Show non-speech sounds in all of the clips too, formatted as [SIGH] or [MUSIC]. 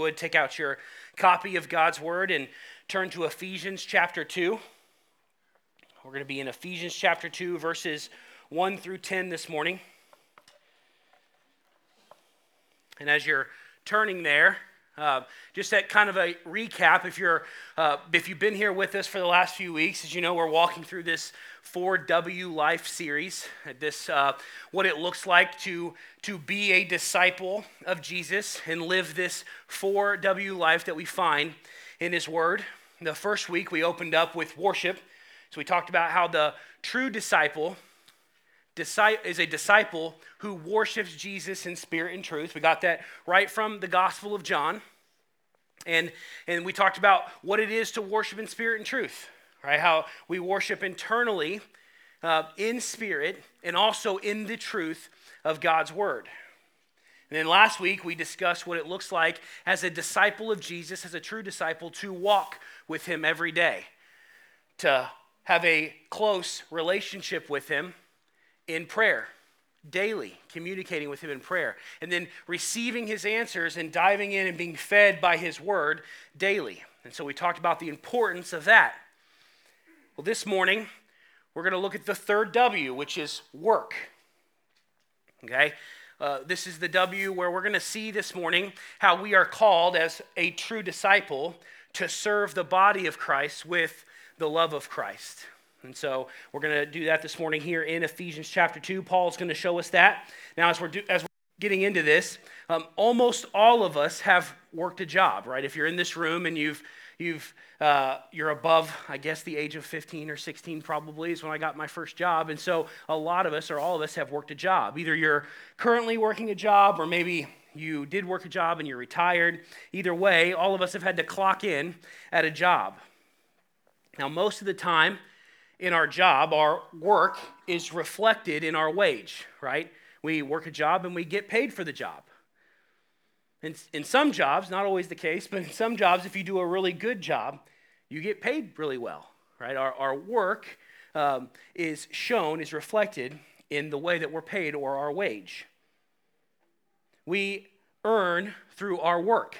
would take out your copy of God's Word and turn to Ephesians chapter 2. We're going to be in Ephesians chapter 2, verses 1 through 10 this morning. And as you're turning there, uh, just that kind of a recap. If you're, uh, if you've been here with us for the last few weeks, as you know, we're walking through this 4W Life series. This, uh, what it looks like to to be a disciple of Jesus and live this 4W life that we find in His Word. The first week we opened up with worship, so we talked about how the true disciple is a disciple who worships Jesus in spirit and truth. We got that right from the Gospel of John. And, and we talked about what it is to worship in spirit and truth, right? How we worship internally uh, in spirit and also in the truth of God's word. And then last week we discussed what it looks like as a disciple of Jesus, as a true disciple, to walk with him every day, to have a close relationship with him in prayer daily, communicating with Him in prayer, and then receiving His answers and diving in and being fed by His Word daily. And so we talked about the importance of that. Well, this morning, we're going to look at the third W, which is work. Okay? Uh, this is the W where we're going to see this morning how we are called as a true disciple to serve the body of Christ with the love of Christ. And so we're going to do that this morning here in Ephesians chapter 2. Paul's going to show us that. Now, as we're, do, as we're getting into this, um, almost all of us have worked a job, right? If you're in this room and you've, you've, uh, you're above, I guess, the age of 15 or 16 probably is when I got my first job. And so a lot of us, or all of us, have worked a job. Either you're currently working a job or maybe you did work a job and you're retired. Either way, all of us have had to clock in at a job. Now, most of the time, in our job, our work is reflected in our wage, right? We work a job and we get paid for the job. In, in some jobs, not always the case, but in some jobs, if you do a really good job, you get paid really well, right? Our, our work um, is shown, is reflected in the way that we're paid or our wage. We earn through our work.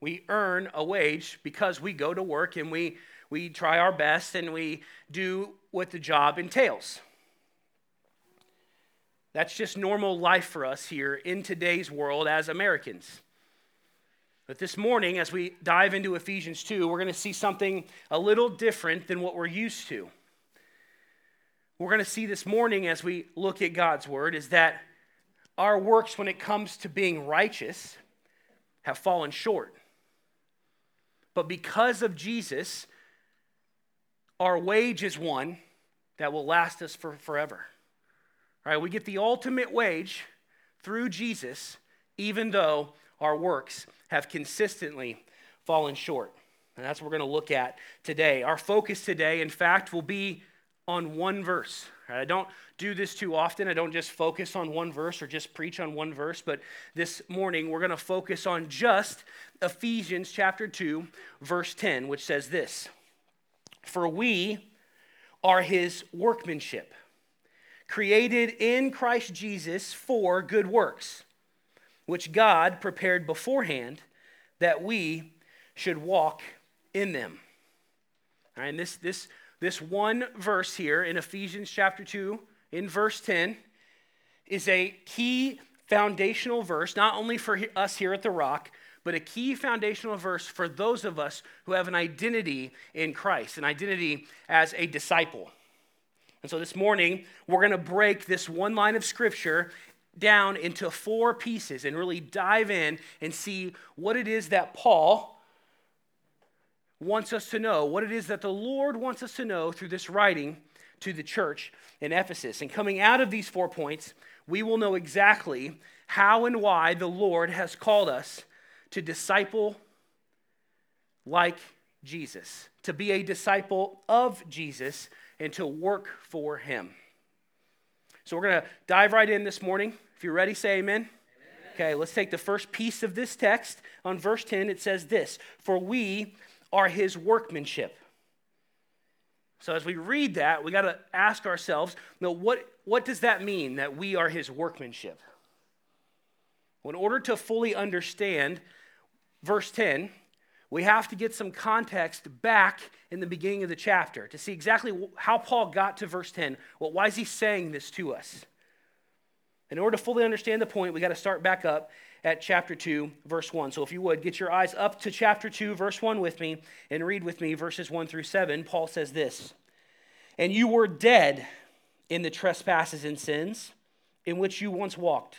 We earn a wage because we go to work and we we try our best and we do what the job entails. That's just normal life for us here in today's world as Americans. But this morning, as we dive into Ephesians 2, we're going to see something a little different than what we're used to. We're going to see this morning as we look at God's word is that our works, when it comes to being righteous, have fallen short. But because of Jesus, our wage is one that will last us for forever. All right, we get the ultimate wage through Jesus, even though our works have consistently fallen short. And that's what we're going to look at today. Our focus today, in fact, will be on one verse. Right? I don't do this too often. I don't just focus on one verse or just preach on one verse, but this morning we're going to focus on just Ephesians chapter 2, verse 10, which says this for we are his workmanship, created in Christ Jesus for good works, which God prepared beforehand that we should walk in them. All right, and this, this, this one verse here in Ephesians chapter 2, in verse 10, is a key foundational verse, not only for us here at the Rock, but a key foundational verse for those of us who have an identity in Christ, an identity as a disciple. And so this morning, we're going to break this one line of scripture down into four pieces and really dive in and see what it is that Paul wants us to know, what it is that the Lord wants us to know through this writing to the church in Ephesus. And coming out of these four points, we will know exactly how and why the Lord has called us to disciple like Jesus, to be a disciple of Jesus, and to work for him. So we're going to dive right in this morning. If you're ready, say amen. amen. Okay, let's take the first piece of this text. On verse 10, it says this For we are his workmanship. So as we read that, we got to ask ourselves, no, what, what does that mean that we are his workmanship? Well, in order to fully understand verse 10, we have to get some context back in the beginning of the chapter to see exactly how Paul got to verse 10. Well, why is he saying this to us? In order to fully understand the point, we got to start back up at chapter 2, verse 1. So if you would, get your eyes up to chapter 2, verse 1 with me, and read with me verses 1 through 7. Paul says this And you were dead in the trespasses and sins in which you once walked,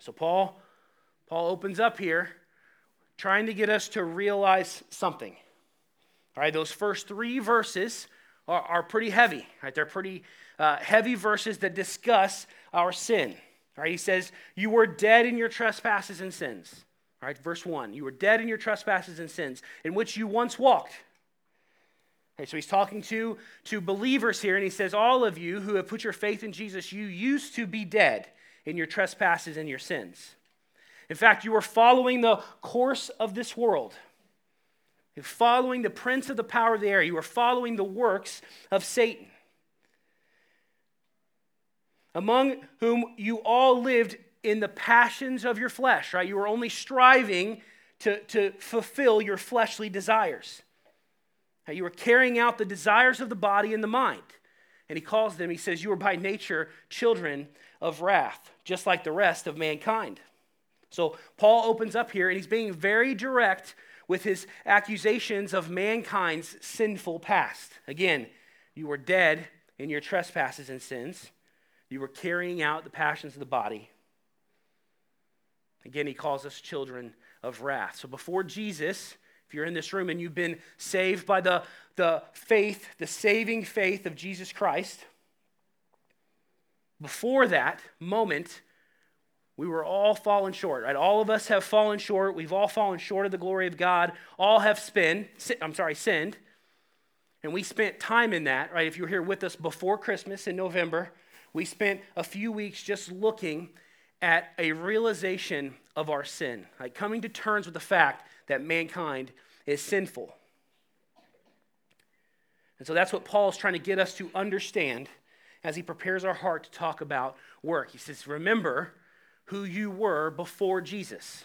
So Paul Paul opens up here trying to get us to realize something. All right, those first three verses are, are pretty heavy. Right, they're pretty uh, heavy verses that discuss our sin. All right, he says, You were dead in your trespasses and sins. All right, verse 1. You were dead in your trespasses and sins, in which you once walked. Okay, so he's talking to, to believers here, and he says, All of you who have put your faith in Jesus, you used to be dead in your trespasses and your sins. In fact, you were following the course of this world. You're following the prince of the power of the air. You were following the works of Satan among whom you all lived in the passions of your flesh, right? You were only striving to, to fulfill your fleshly desires. You were carrying out the desires of the body and the mind. And he calls them, he says, You are by nature children of wrath, just like the rest of mankind. So Paul opens up here and he's being very direct with his accusations of mankind's sinful past. Again, you were dead in your trespasses and sins. You were carrying out the passions of the body. Again, he calls us children of wrath. So before Jesus, if you're in this room and you've been saved by the, the faith, the saving faith of Jesus Christ, before that moment, we were all fallen short, right? All of us have fallen short. We've all fallen short of the glory of God. All have spin, I'm sorry, sinned. And we spent time in that, right? If you were here with us before Christmas in November, we spent a few weeks just looking at a realization of our sin, like coming to terms with the fact that mankind is sinful. And so that's what Paul's trying to get us to understand as he prepares our heart to talk about work. He says, Remember who you were before Jesus.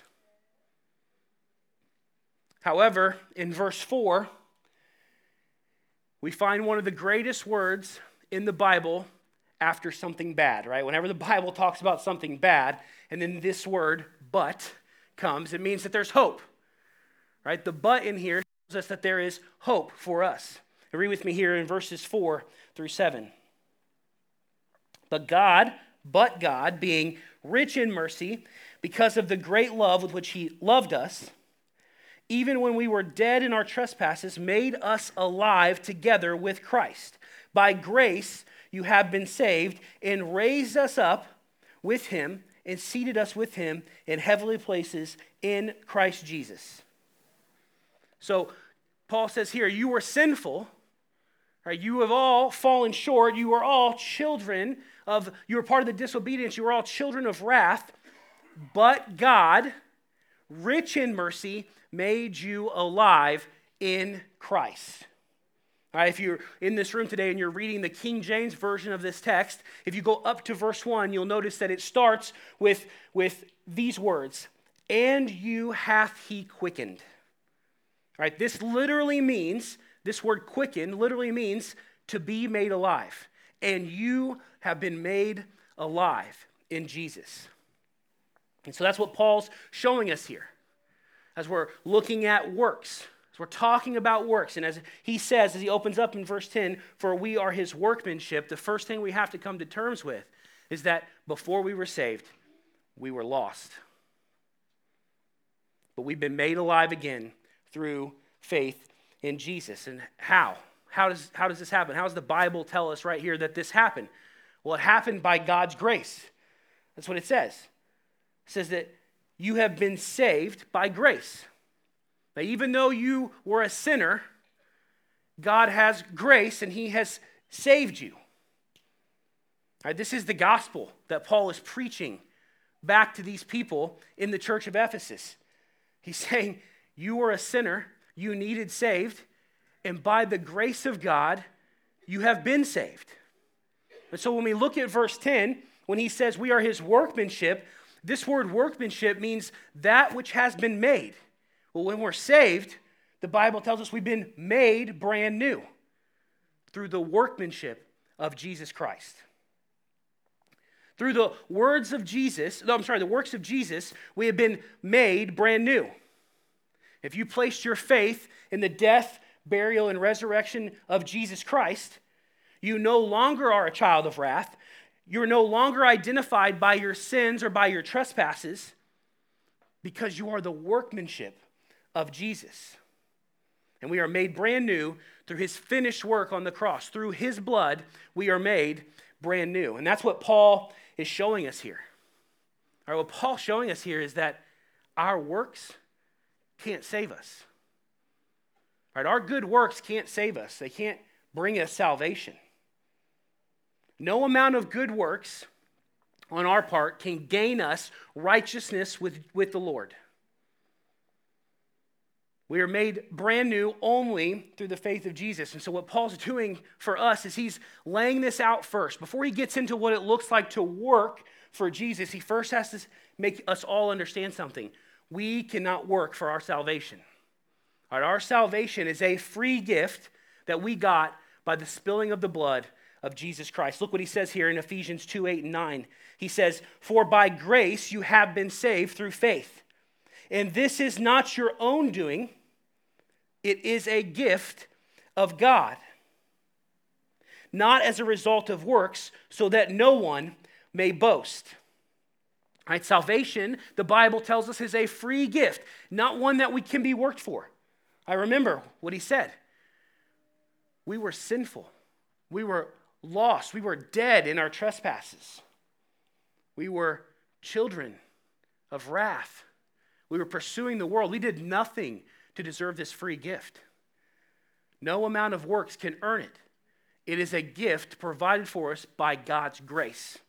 However, in verse 4, we find one of the greatest words in the Bible after something bad, right? Whenever the Bible talks about something bad, and then this word, but, comes, it means that there's hope, right? The but in here tells us that there is hope for us. Read with me here in verses 4 through 7. But God, but God, being rich in mercy, because of the great love with which He loved us, even when we were dead in our trespasses, made us alive together with Christ. By grace, you have been saved, and raised us up with him, and seated us with him in heavenly places in Christ Jesus. So, Paul says here, you were sinful. Right? You have all fallen short. You are all children of, you were part of the disobedience. You were all children of wrath. But God, rich in mercy, made you alive in Christ. Right, if you're in this room today and you're reading the King James version of this text, if you go up to verse 1, you'll notice that it starts with, with these words And you hath he quickened. All right, this literally means, this word quicken literally means to be made alive. And you have been made alive in Jesus. And so that's what Paul's showing us here. as we're looking at works, as we're talking about works, and as he says, as he opens up in verse 10, for we are his workmanship, the first thing we have to come to terms with is that before we were saved, we were lost. But we've been made alive again through faith in Jesus. And how? How does, how does this happen? How does the Bible tell us right here that this happened? Well, it happened by God's grace. That's what it says. It says that you have been saved by grace. Now, even though you were a sinner, God has grace and He has saved you. Right, this is the gospel that Paul is preaching back to these people in the church of Ephesus. He's [LAUGHS] saying, You were a sinner, you needed saved, and by the grace of God, you have been saved. And so when we look at verse 10, when he says we are his workmanship, this word workmanship means that which has been made. Well, when we're saved, the Bible tells us we've been made brand new through the workmanship of Jesus Christ. Through the words of Jesus, no, I'm sorry, the works of Jesus, we have been made brand new. If you placed your faith in the death, burial, and resurrection of Jesus Christ, you no longer are a child of wrath. You're no longer identified by your sins or by your trespasses because you are the workmanship of Jesus. And we are made brand new through his finished work on the cross. Through his blood, we are made brand new. And that's what Paul is showing us here. All right, what Paul's showing us here is that our works can't save us. Right, our good works can't save us. They can't bring us salvation. No amount of good works on our part can gain us righteousness with, with the Lord. We are made brand new only through the faith of Jesus. And so, what Paul's [LAUGHS] doing for us is he's laying this out first. Before he gets into what it looks like to work for Jesus, he first has to make us all understand something. We cannot work for our salvation. All right, our salvation is a free gift that we got by the spilling of the blood of Jesus Christ. Look what he says here in Ephesians 2 8 and 9. He says, For by grace you have been saved through faith. And this is not your own doing, it is a gift of God, not as a result of works, so that no one may boast. Right, salvation, the Bible tells us, is a free gift, not one that we can be worked for. I remember what he said. We were sinful. We were lost. We were dead in our trespasses. We were children of wrath. We were pursuing the world. We did nothing to deserve this free gift. No amount of works can earn it. It is a gift provided for us by God's grace.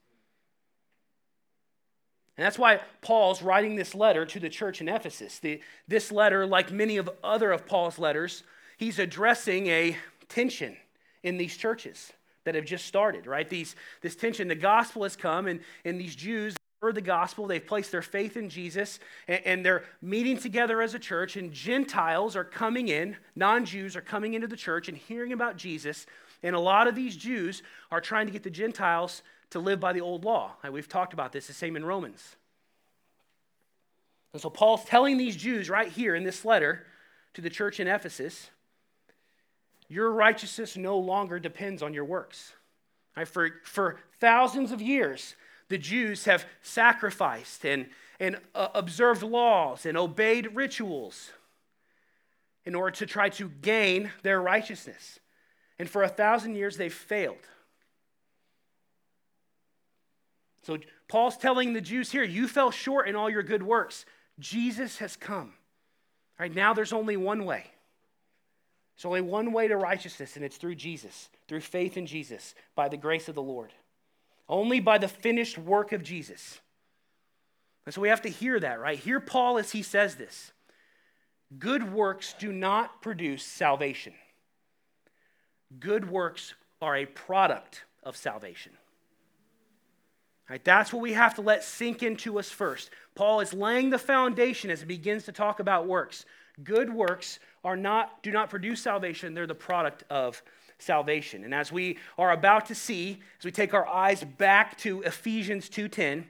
And that's why Paul's writing this letter to the church in Ephesus. The, this letter, like many of other of Paul's letters, he's addressing a tension in these churches that have just started, right? These, this tension, the gospel has come, and, and these Jews heard the gospel, they've placed their faith in Jesus, and, and they're meeting together as a church, and Gentiles are coming in, non Jews are coming into the church and hearing about Jesus. And a lot of these Jews are trying to get the Gentiles to live by the old law. We've talked about this, the same in Romans. And so Paul's telling these Jews right here in this letter to the church in Ephesus your righteousness no longer depends on your works. For, for thousands of years, the Jews have sacrificed and, and uh, observed laws and obeyed rituals in order to try to gain their righteousness. And for a thousand years, they've failed. So Paul's telling the Jews here, you fell short in all your good works. Jesus has come. Right now, there's only one way. There's only one way to righteousness, and it's through Jesus, through faith in Jesus, by the grace of the Lord. Only by the finished work of Jesus. And so we have to hear that, right? Hear Paul as he says this Good works do not produce salvation, good works are a product of salvation. Right, that's what we have to let sink into us first. Paul is laying the foundation as he begins to talk about works. Good works are not do not produce salvation, they're the product of salvation. And as we are about to see, as we take our eyes back to Ephesians 2:10,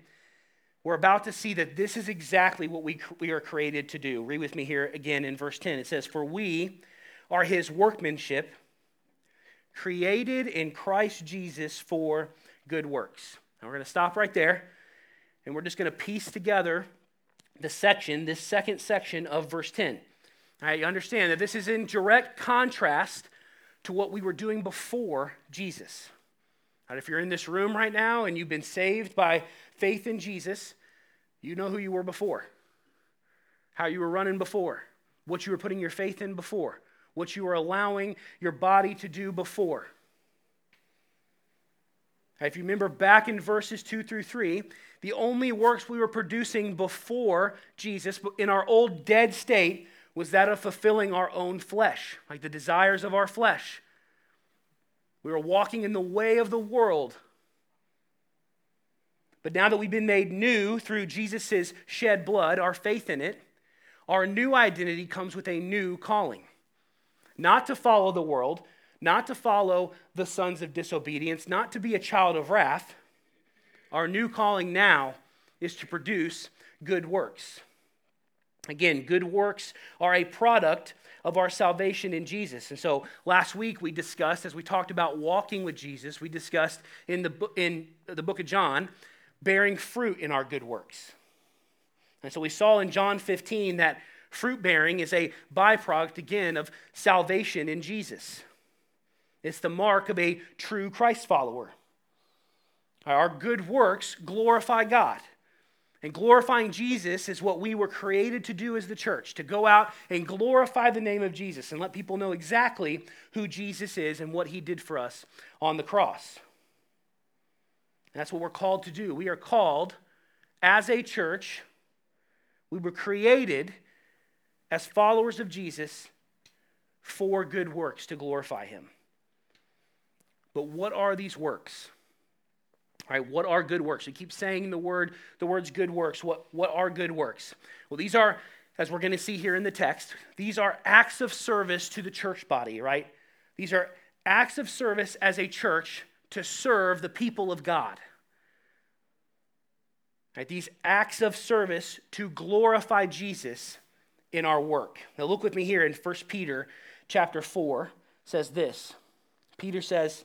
we're about to see that this is exactly what we, we are created to do. Read with me here again in verse 10. It says, For we are his workmanship, created in Christ Jesus for good works. Now we're going to stop right there, and we're just going to piece together the section, this second section of verse 10. All right, you understand that this is in direct contrast to what we were doing before Jesus. If you're in this room right now and you've been saved by faith in Jesus, you know who you were before, how you were running before, what you were putting your faith in before, what you were allowing your body to do before. If you remember back in verses 2 through 3, the only works we were producing before Jesus in our old dead state was that of fulfilling our own flesh, like the desires of our flesh. We were walking in the way of the world but now that we've been made new through Jesus' shed blood, our faith in it, our new identity comes with a new calling. Not to follow the world, not to follow the sons of disobedience, not to be a child of wrath. Our new calling now is to produce good works. Again, good works are a product of our salvation in Jesus. And so last week we discussed, as we talked about walking with Jesus, we discussed in the, in the book of John bearing fruit in our good works. And so we saw in John 15 that fruit bearing is a byproduct, again, of salvation in Jesus. It's the mark of a true Christ follower. Our good works glorify God. And glorifying Jesus is what we were created to do as the church to go out and glorify the name of Jesus and let people know exactly who Jesus is and what he did for us on the cross. And that's what we're called to do. We are called as a church, we were created as followers of Jesus for good works to glorify him. But what are these works? All right, what are good works? We keep saying the word, the words good works. What, what are good works? Well, these are, as we're going to see here in the text, these are acts of service to the church body, right? These are acts of service as a church to serve the people of God. Right, these acts of service to glorify Jesus in our work. Now look with me here in 1 Peter chapter 4 says this. Peter says,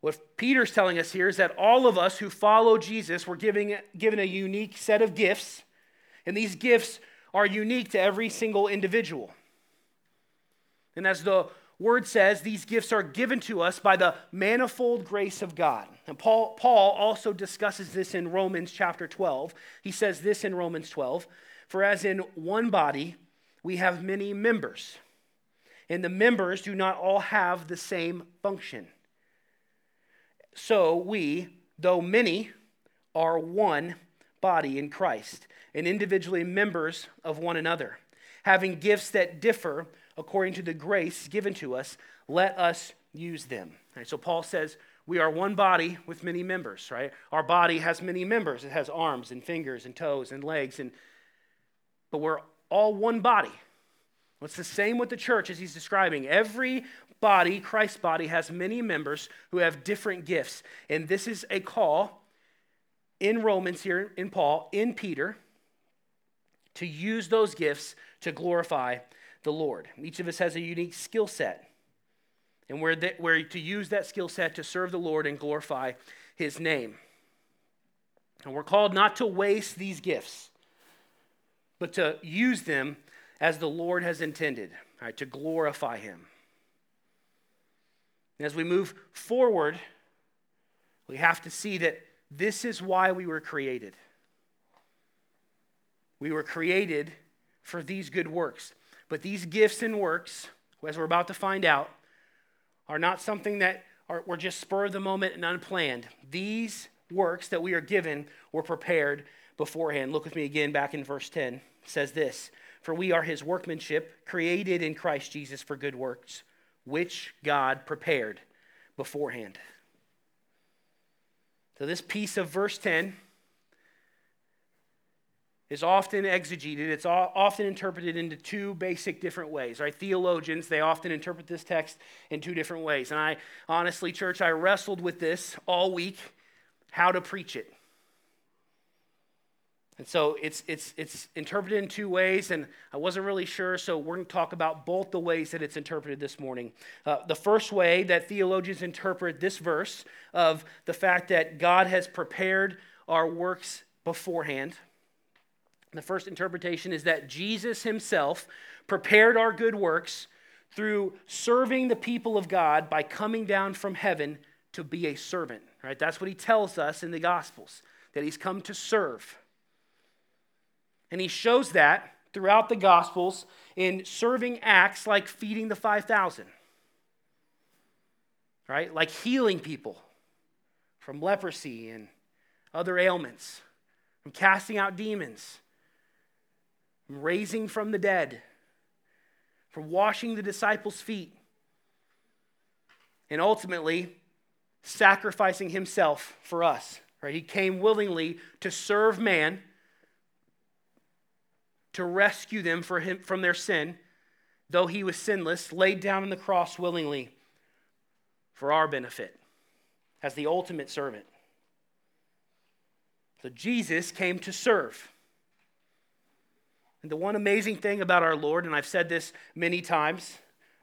what Peter's telling us here is that all of us who follow Jesus were giving, given a unique set of gifts, and these gifts are unique to every single individual. And as the word says these gifts are given to us by the manifold grace of God. And Paul, Paul also discusses this in Romans chapter 12. He says this in Romans 12 For as in one body we have many members, and the members do not all have the same function. So we, though many, are one body in Christ, and individually members of one another, having gifts that differ according to the grace given to us, let us use them. So Paul says, we are one body with many members, right? Our body has many members. It has arms and fingers and toes and legs, and but we're all one body. It's the same with the church as he's describing. Every body, Christ's body, has many members who have different gifts. And this is a call in Romans here, in Paul, in Peter, to use those gifts to glorify the Lord. Each of us has a unique skill set. And we're, the, we're to use that skill set to serve the Lord and glorify his name. And we're called not to waste these gifts, but to use them as the Lord has intended, right, to glorify him. And as we move forward, we have to see that this is why we were created. We were created for these good works. But these gifts and works, as we're about to find out, are not something that are, were just spur of the moment and unplanned. These works that we are given were prepared beforehand. Look with me again back in verse 10. says this For we are his workmanship, created in Christ Jesus for good works, which God prepared beforehand. So, this piece of verse 10 is often exegeted. It's often interpreted into two basic different ways. Right? Theologians, they often interpret this text in two different ways. And I, honestly, church, I wrestled with this all week how to preach it. And so it's, it's, it's interpreted in two ways, and I wasn't really sure, so we're going to talk about both the ways that it's interpreted this morning. Uh, the first way that theologians interpret this verse of the fact that God has prepared our works beforehand. The first interpretation is that Jesus himself prepared our good works through serving the people of God by coming down from heaven to be a servant. Right? That's what he tells us in the Gospels, that he's come to serve. And he shows that throughout the Gospels in serving acts like feeding the 5,000, right? Like healing people from leprosy and other ailments, from casting out demons, from raising from the dead, from washing the disciples' feet, and ultimately sacrificing himself for us. Right? He came willingly to serve man to rescue them him, from their sin, though he was sinless, laid down on the cross willingly for our benefit as the ultimate servant. So Jesus came to serve. And the one amazing thing about our Lord, and I've said this many times,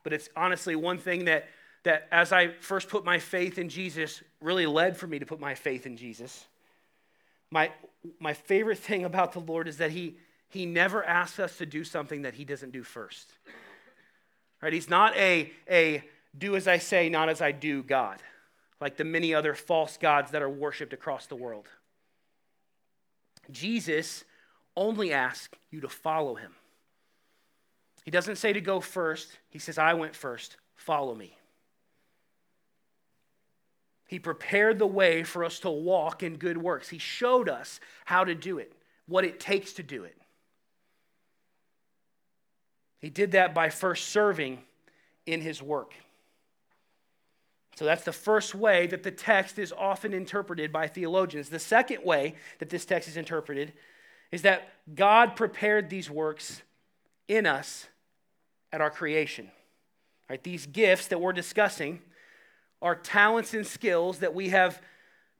but it's honestly one thing that, that as I first put my faith in Jesus, really led for me to put my faith in Jesus. My, my favorite thing about the Lord is that he, he never asks us to do something that he doesn't do first. Right? He's not a, a do as I say, not as I do God, like the many other false gods that are worshiped across the world. Jesus only asks you to follow him. He doesn't say to go first, he says, I went first, follow me. He prepared the way for us to walk in good works. He showed us how to do it, what it takes to do it. He did that by first serving in his work. So that's the first way that the text is often interpreted by theologians. The second way that this text is interpreted is that God prepared these works in us at our creation. Right? These gifts that we're discussing are talents and skills that we have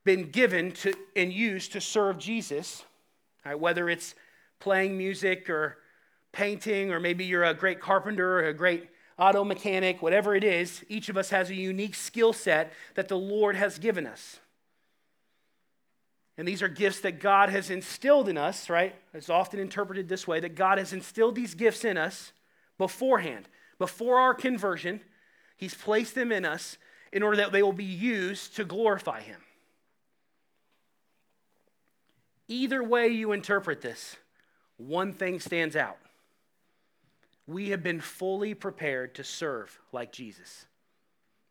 been given to and used to serve Jesus. Right? Whether it's playing music or painting, or maybe you're a great carpenter or a great auto mechanic, whatever it is, each of us has a unique skill set that the Lord has given us. And these are gifts that God has instilled in us, right? It's often interpreted this way that God has instilled these gifts in us beforehand. Before our conversion, He's placed them in us in order that they will be used to glorify Him. Either way you interpret this, one thing stands out we have been fully prepared to serve like Jesus.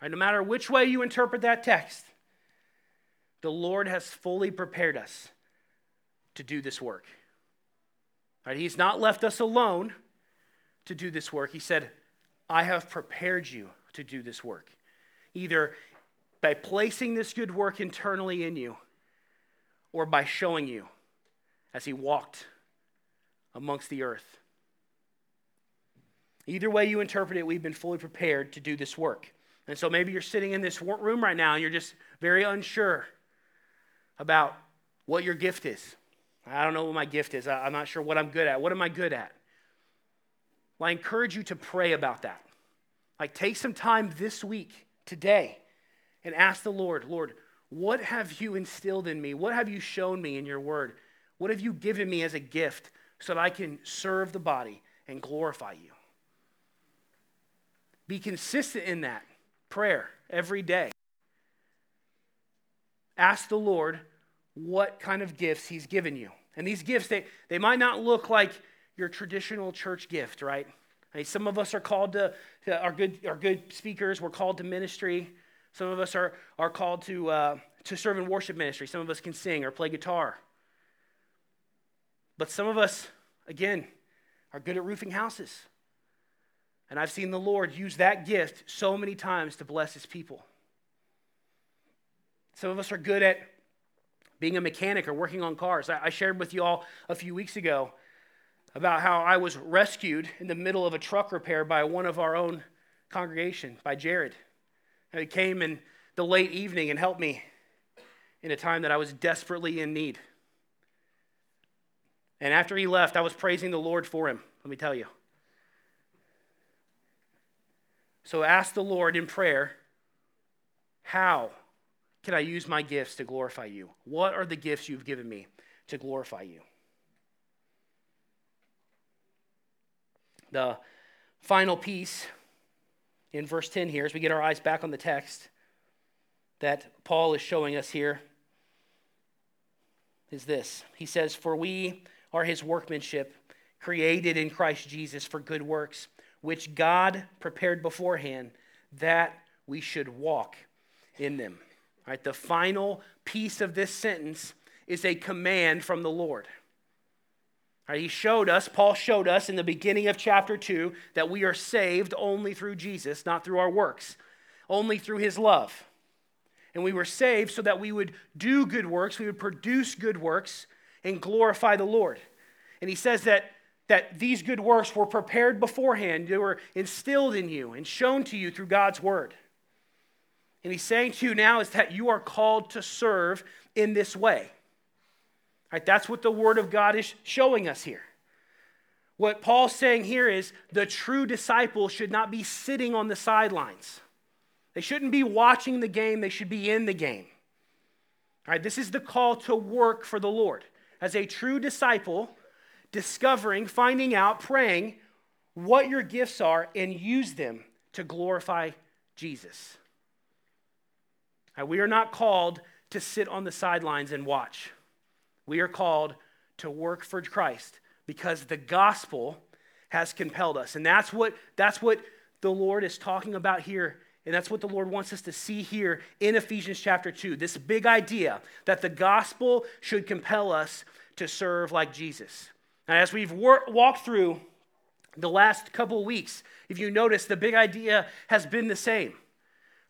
Right, no matter which way you interpret that text, the Lord has fully prepared us to do this work. Right, he's not left us alone to do this work. He said, I have prepared you to do this work. Either by placing this good work internally in you or by showing you as he walked amongst the earth. Either way you interpret it, we've been fully prepared to do this work. And so maybe you're sitting in this room right now and you're just very unsure about what your gift is. I don't know what my gift is. I'm not sure what I'm good at. What am I good at? Well, I encourage you to pray about that. Like, take some time this week, today, and ask the Lord, Lord, what have you instilled in me? What have you shown me in your word? What have you given me as a gift so that I can serve the body and glorify you? Be consistent in that prayer every day. Ask the Lord what kind of gifts He's given you. And these gifts, they, they might not look like your traditional church gift, right? I mean, some of us are called to, to are, good, are good speakers, we're called to ministry. Some of us are, are called to, uh, to serve in worship ministry. Some of us can sing or play guitar. But some of us, again, are good at roofing houses. And I've seen the Lord use that gift so many times to bless his people. Some of us are good at being a mechanic or working on cars. I shared with you all a few weeks ago about how I was rescued in the middle of a truck repair by one of our own congregation, by Jared. And he came in the late evening and helped me in a time that I was desperately in need. And after he left, I was praising the Lord for him, let me tell you. So ask the Lord in prayer how can I use my gifts to glorify you? What are the gifts you've given me to glorify you? The final piece in verse 10 here, as we get our eyes back on the text that Paul is showing us here, is this. He says, For we are his workmanship, created in Christ Jesus for good works, which God prepared beforehand that we should walk in them. All right, the final piece of this sentence is a command from the Lord. Right, he showed us, Paul showed us in the beginning of chapter 2 that we are saved only through Jesus, not through our works, only through his love. And we were saved so that we would do good works, we would produce good works and glorify the Lord. And he says that, that these good works were prepared beforehand, they were instilled in you and shown to you through God's word. And he's saying to you now is that you are called to serve in this way. Right? That's what the Word of God is showing us here. What Paul's saying here is the true disciple should not be sitting on the sidelines. They shouldn't be watching the game, they should be in the game. All right, this is the call to work for the Lord. As a true disciple, discovering, finding out, praying what your gifts are and use them to glorify Jesus. We are not called to sit on the sidelines and watch. We are called to work for Christ because the gospel has compelled us. And that's what, that's what the Lord is talking about here. And that's what the Lord wants us to see here in Ephesians chapter 2. This big idea that the gospel should compel us to serve like Jesus. And as we've wor- walked through the last couple weeks, if you notice, the big idea has been the same.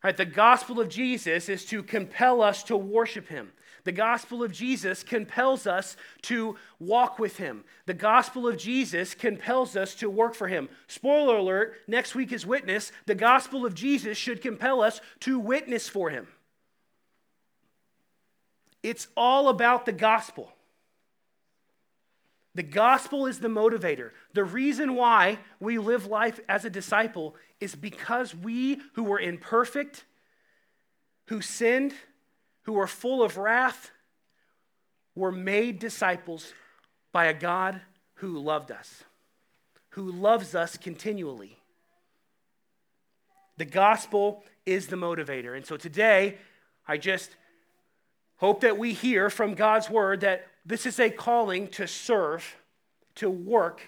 Right, the gospel of Jesus is to compel us to worship him. The gospel of Jesus compels us to walk with him. The gospel of Jesus compels us to work for him. Spoiler alert, next week is witness. The gospel of Jesus should compel us to witness for him. It's all about the gospel. The gospel is the motivator. The reason why we live life as a disciple is because we who were imperfect, who sinned, who were full of wrath, were made disciples by a God who loved us, who loves us continually. The gospel is the motivator. And so today, I just hope that we hear from God's word that this is a calling to serve, to work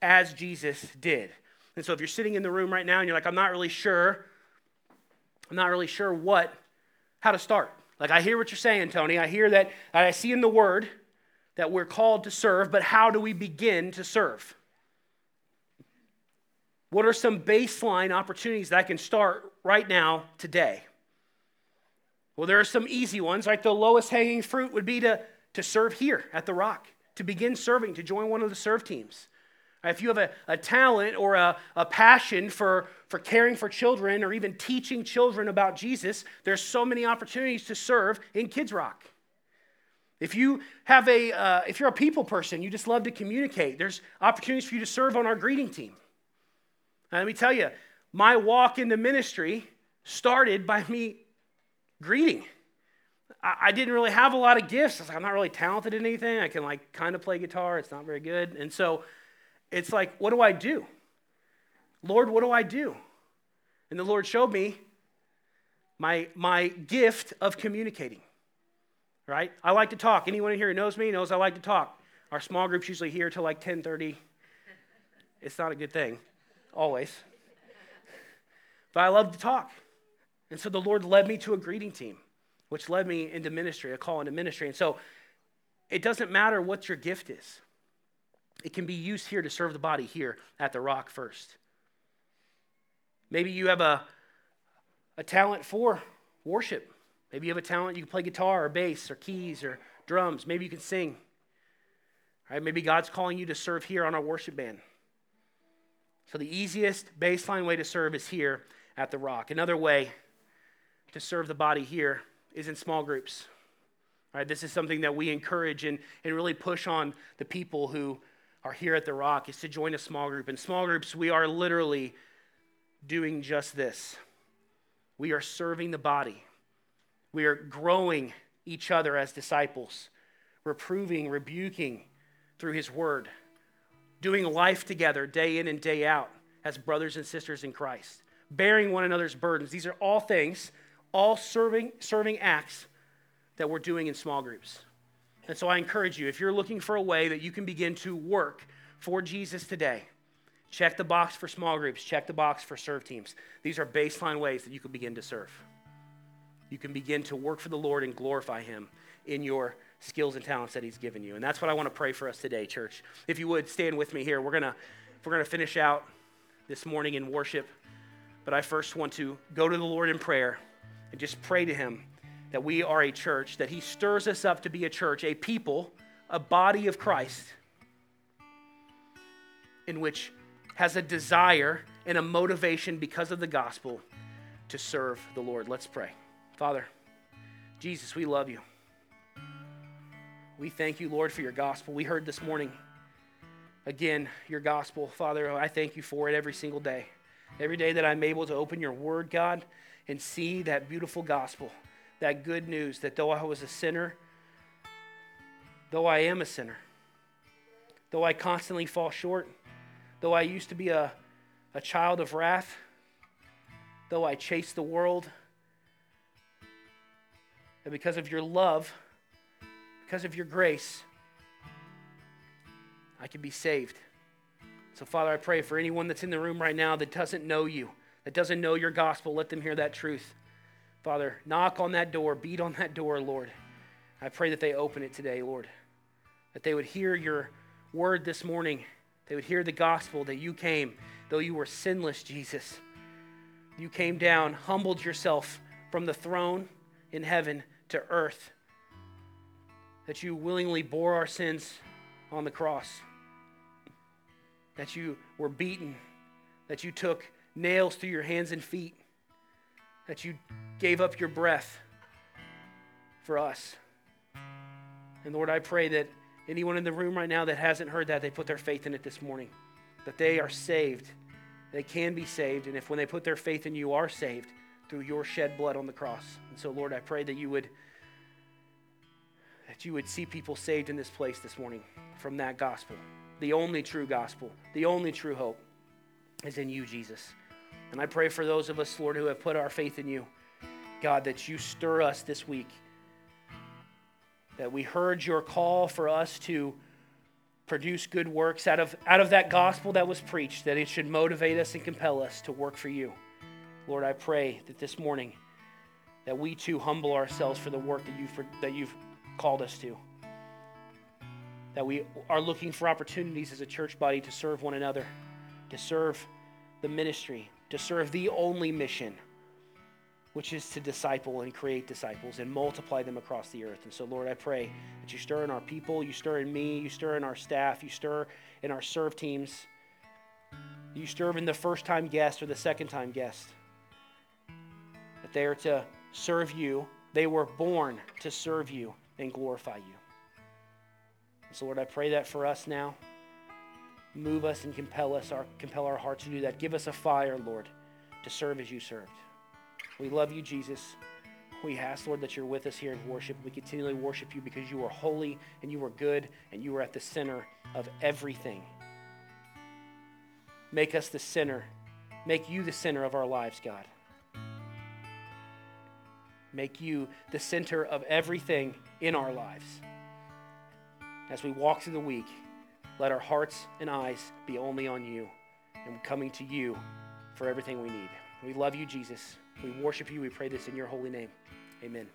as Jesus did. And so if you're sitting in the room right now and you're like, I'm not really sure, I'm not really sure what, how to start. Like, I hear what you're saying, Tony. I hear that, I see in the word that we're called to serve, but how do we begin to serve? What are some baseline opportunities that I can start right now, today? Well, there are some easy ones, right? The lowest hanging fruit would be to, to serve here at the Rock, to begin serving, to join one of the serve teams. If you have a, a talent or a, a passion for, for caring for children or even teaching children about Jesus, there's so many opportunities to serve in Kids Rock. If you have a, uh, if you're a people person, you just love to communicate, there's opportunities for you to serve on our greeting team. let me tell you, my walk into ministry started by me greeting. I, didn't really have a lot of gifts. I was like, I'm not really talented in anything. I can like kind of play guitar. It's not very good. And so it's like, what do I do? Lord, what do I do? And the Lord showed me my, my gift of communicating. Right? I like to talk. Anyone in here who knows me knows I like to talk. Our small group's usually here till like 10:30. It's not a good thing, always. But I love to talk. And so the Lord led me to a greeting team, which led me into ministry, a call into ministry. And so it doesn't matter what your gift is. it can be used here to serve the body here at the rock first. Maybe you have a, a talent for worship. Maybe you have a talent, you can play guitar or bass or keys or drums. Maybe you can sing. Right? Maybe God's calling you to serve here on our worship band. So the easiest baseline way to serve is here at the rock. Another way to serve the body here is in small groups. Right? This is something that we encourage and, and really push on the people who are here at the rock is to join a small group. In small groups, we are literally doing just this. We are serving the body. We are growing each other as disciples, reproving, rebuking through his word, doing life together day in and day out as brothers and sisters in Christ, bearing one another's burdens. These are all things, all serving, serving acts that we're doing in small groups. And so I encourage you, if you're looking for a way that you can begin to work for Jesus today, check the box for small groups, check the box for serve teams. These are baseline ways that you can begin to serve. You can begin to work for the Lord and glorify Him in your skills and talents that He's given you. And that's what I want to pray for us today, church. If you would stand with me here, we're gonna we're gonna finish out this morning in worship. But I first want to go to the Lord in prayer and just pray to Him that we are a church, that He stirs us up to be a church, a people, a body of Christ, in which has a desire and a motivation because of the gospel to serve the Lord. Let's pray. Father, Jesus, we love you. We thank you, Lord, for your gospel. We heard this morning, again, your gospel. Father, I thank you for it every single day. Every day that I'm able to open your word, God, and see that beautiful gospel that good news that though I was a sinner, though I am a sinner, though I constantly fall short, though I used to be a, a child of wrath, though I chase the world, that because of your love, because of your grace, I can be saved. So, Father, I pray for anyone that's in the room right now that doesn't know you, that doesn't know your gospel, let them hear that truth. Father, knock on that door, beat on that door, Lord. I pray that they open it today, Lord. That they would hear your word this morning. They would hear the gospel that you came, though you were sinless, Jesus. You came down, humbled yourself from the throne in heaven to earth. That you willingly bore our sins on the cross. That you were beaten. That you took nails through your hands and feet that you gave up your breath for us. And Lord, I pray that anyone in the room right now that hasn't heard that, they put their faith in it this morning, that they are saved. They can be saved. And if when they put their faith in you, are saved through your shed blood on the cross. And so, Lord, I pray that you would that you would see people saved in this place this morning from that gospel. The only true gospel, the only true hope is in you, Jesus. And I pray for those of us, Lord, who have put our faith in you, God, that you stir us this week. That we heard your call for us to produce good works out of, out of that gospel that was preached, that it should motivate us and compel us to work for you. Lord, I pray that this morning that we too humble ourselves for the work that you've, that you've called us to. That we are looking for opportunities as a church body to serve one another, to serve the ministry, to serve the only mission, which is to disciple and create disciples and multiply them across the earth. And so, Lord, I pray that you stir in our people, you stir in me, you stir in our staff, you stir in our serve teams, you stir in the first time guest or the second time guest. That they are to serve you. They were born to serve you and glorify you. so, Lord, I pray that for us now move us and compel us, our, compel our hearts to do that. Give us a fire, Lord, to serve as you served. We love you, Jesus. We ask, Lord, that you're with us here in worship. We continually worship you because you are holy and you are good and you are at the center of everything. Make us the center. Make you the center of our lives, God. Make you the center of everything in our lives. As we walk through the week, let our hearts and eyes be only on you and coming to you for everything we need. We love you, Jesus. We worship you. We pray this in your holy name. Amen.